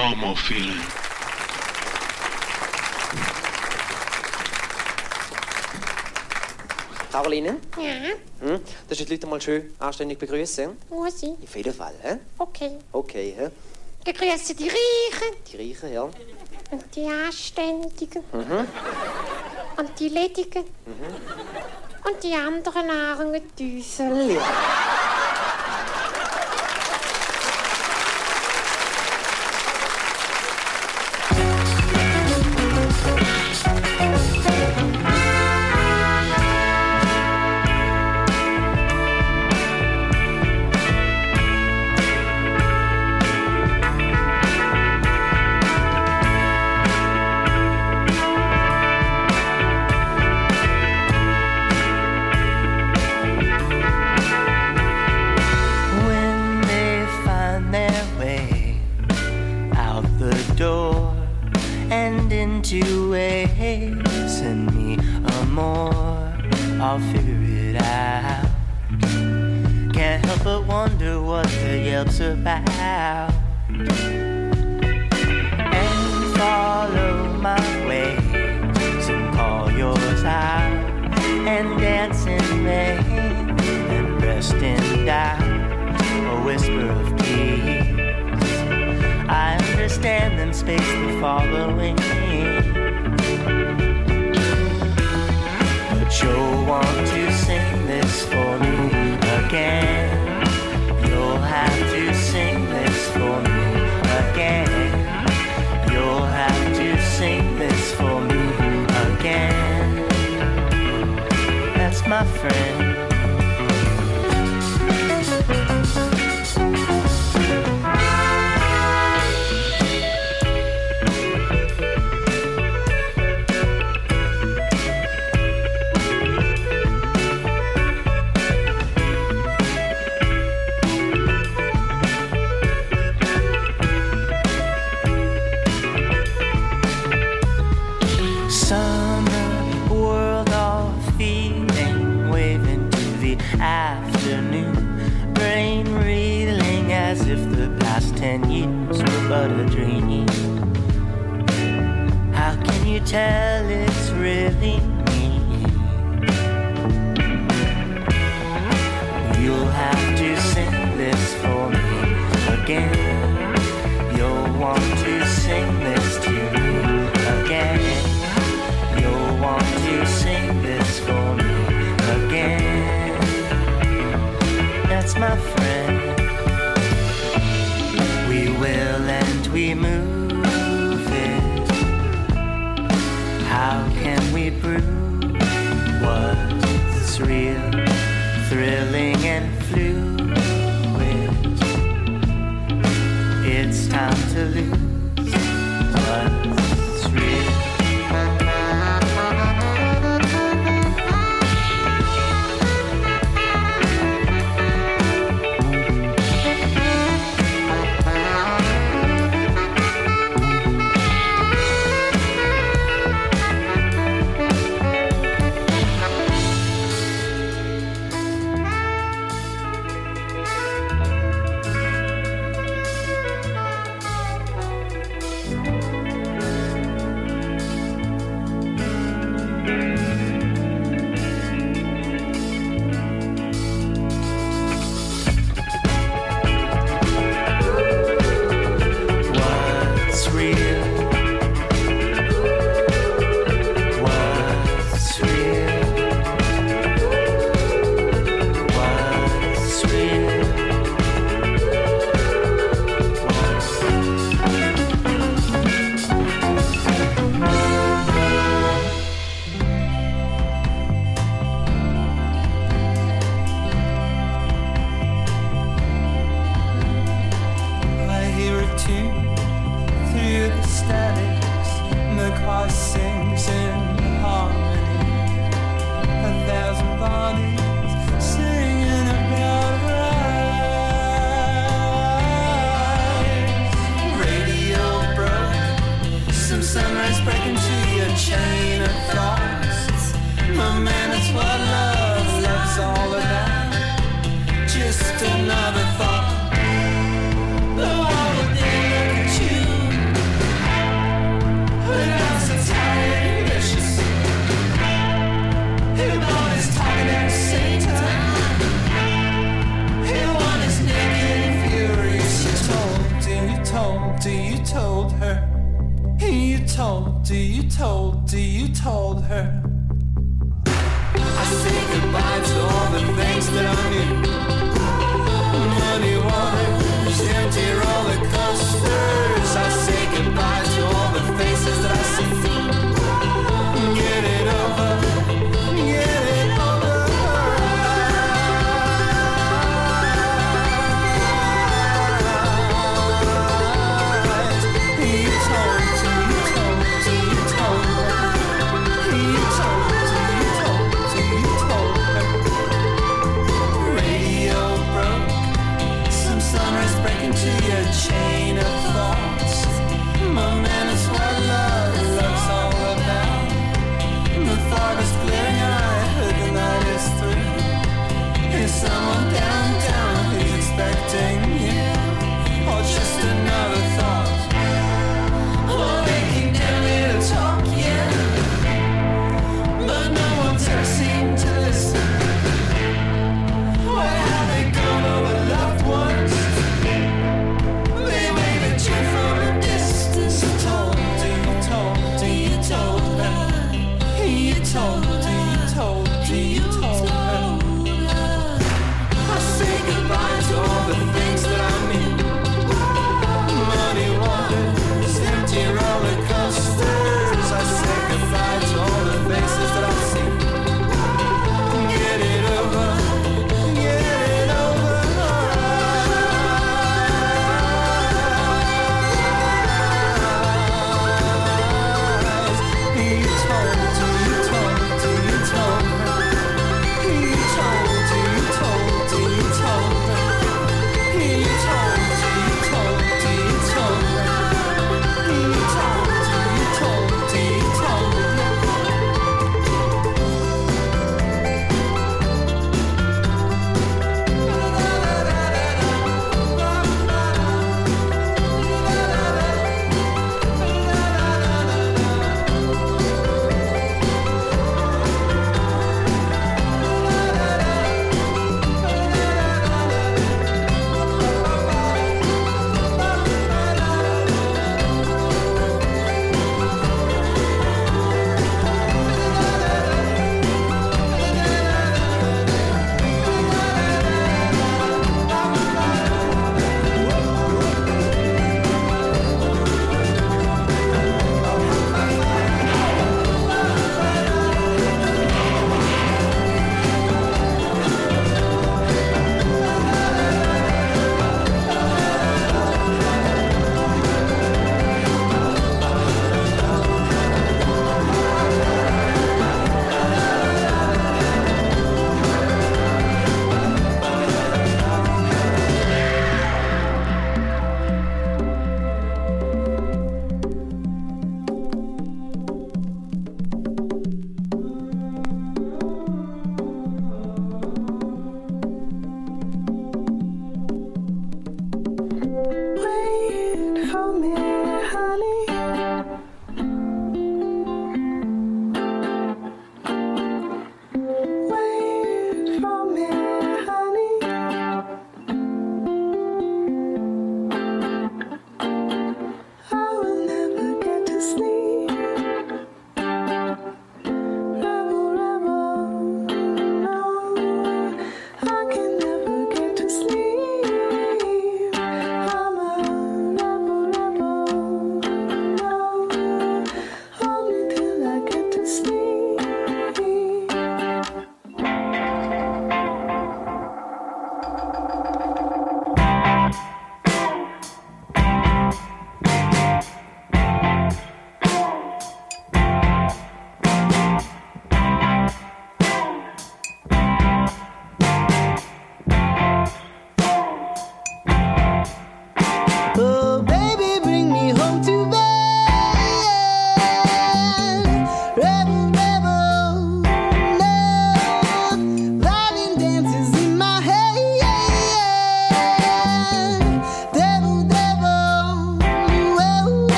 Marmorfehlen. Caroline? Ja? Hm? Das ist die Leute mal schön anständig begrüßen. Muss ich? Auf jeden Fall, hä? Okay. Okay, hä? Begrüßen die Reichen. Die Reichen, ja. Und die Anständigen. Mhm. Und die Ledigen. Mhm. Und die anderen Narren Düsel. Ja.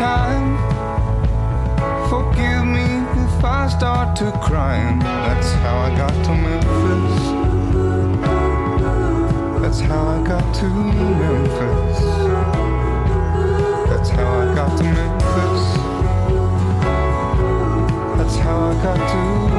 time. Forgive me if I start to crying. That's how I got to Memphis. That's how I got to Memphis. That's how I got to Memphis. That's how I got to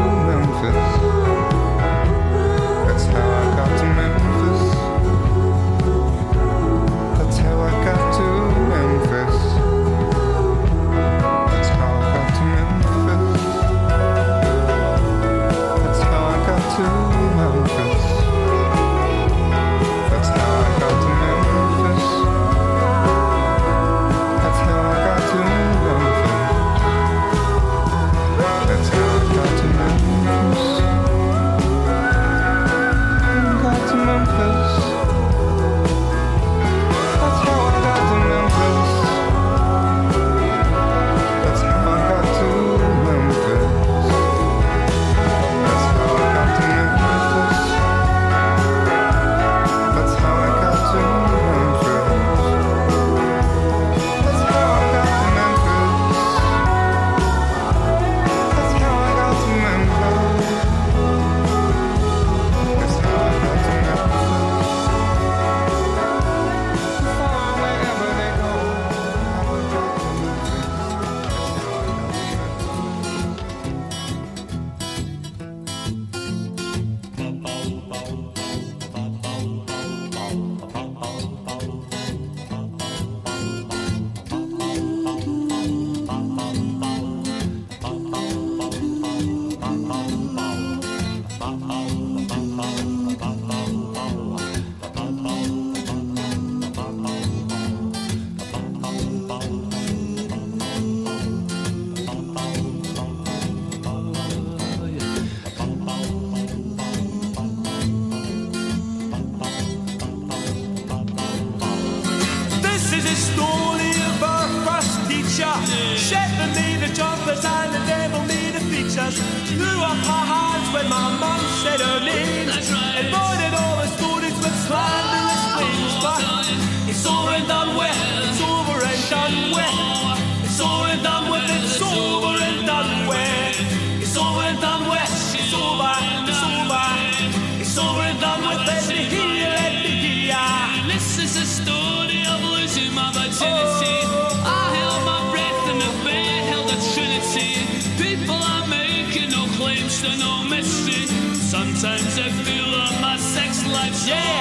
Yeah.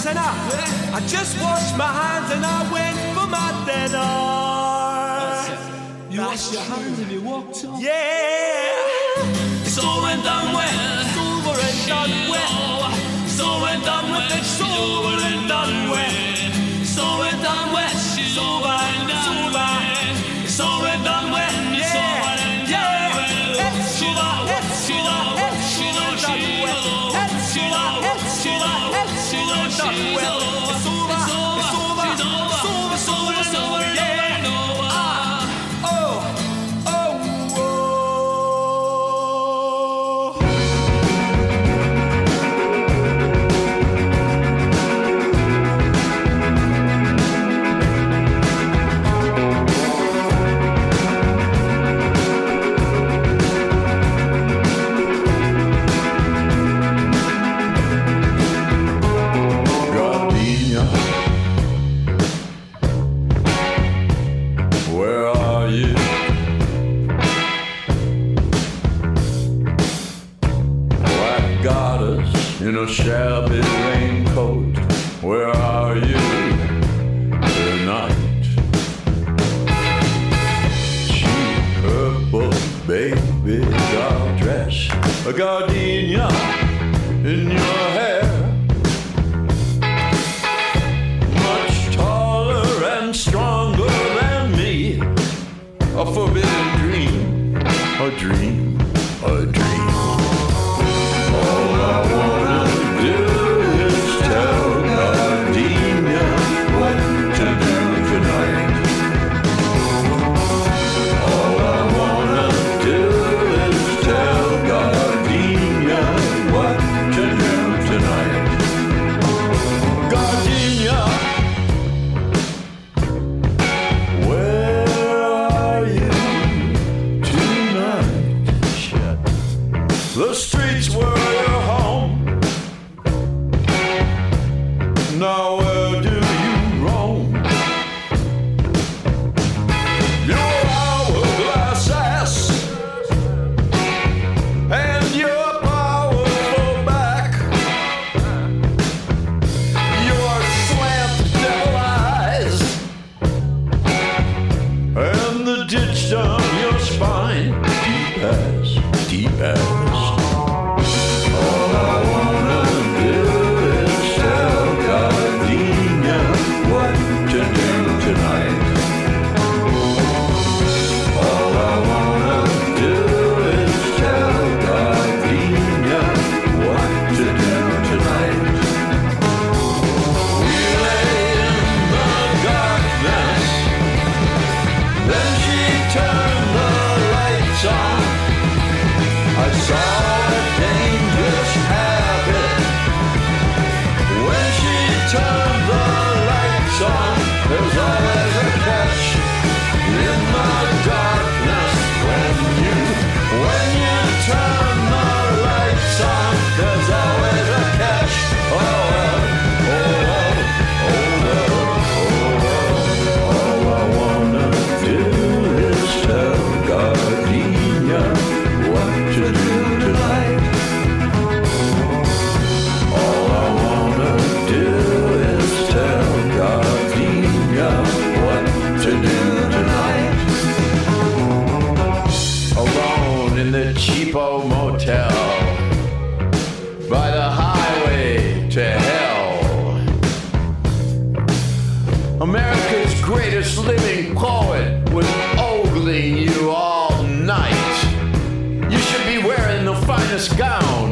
this and I. I just washed my hands and I went for my dinner. You washed your hands and you walked off. Yeah. It's all went down well. It's over and done well. It's all went down well. It's over and done well. cheapo motel by the highway to hell. America's greatest living poet was ogling you all night. You should be wearing the finest gown,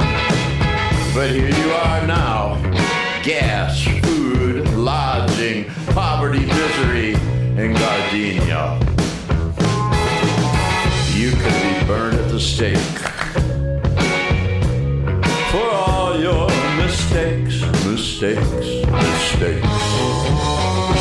but here you are now. Gas, food, lodging, poverty, misery, and gardenia you could be burned at the stake. mistakes, mistakes.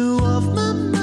You off my mind.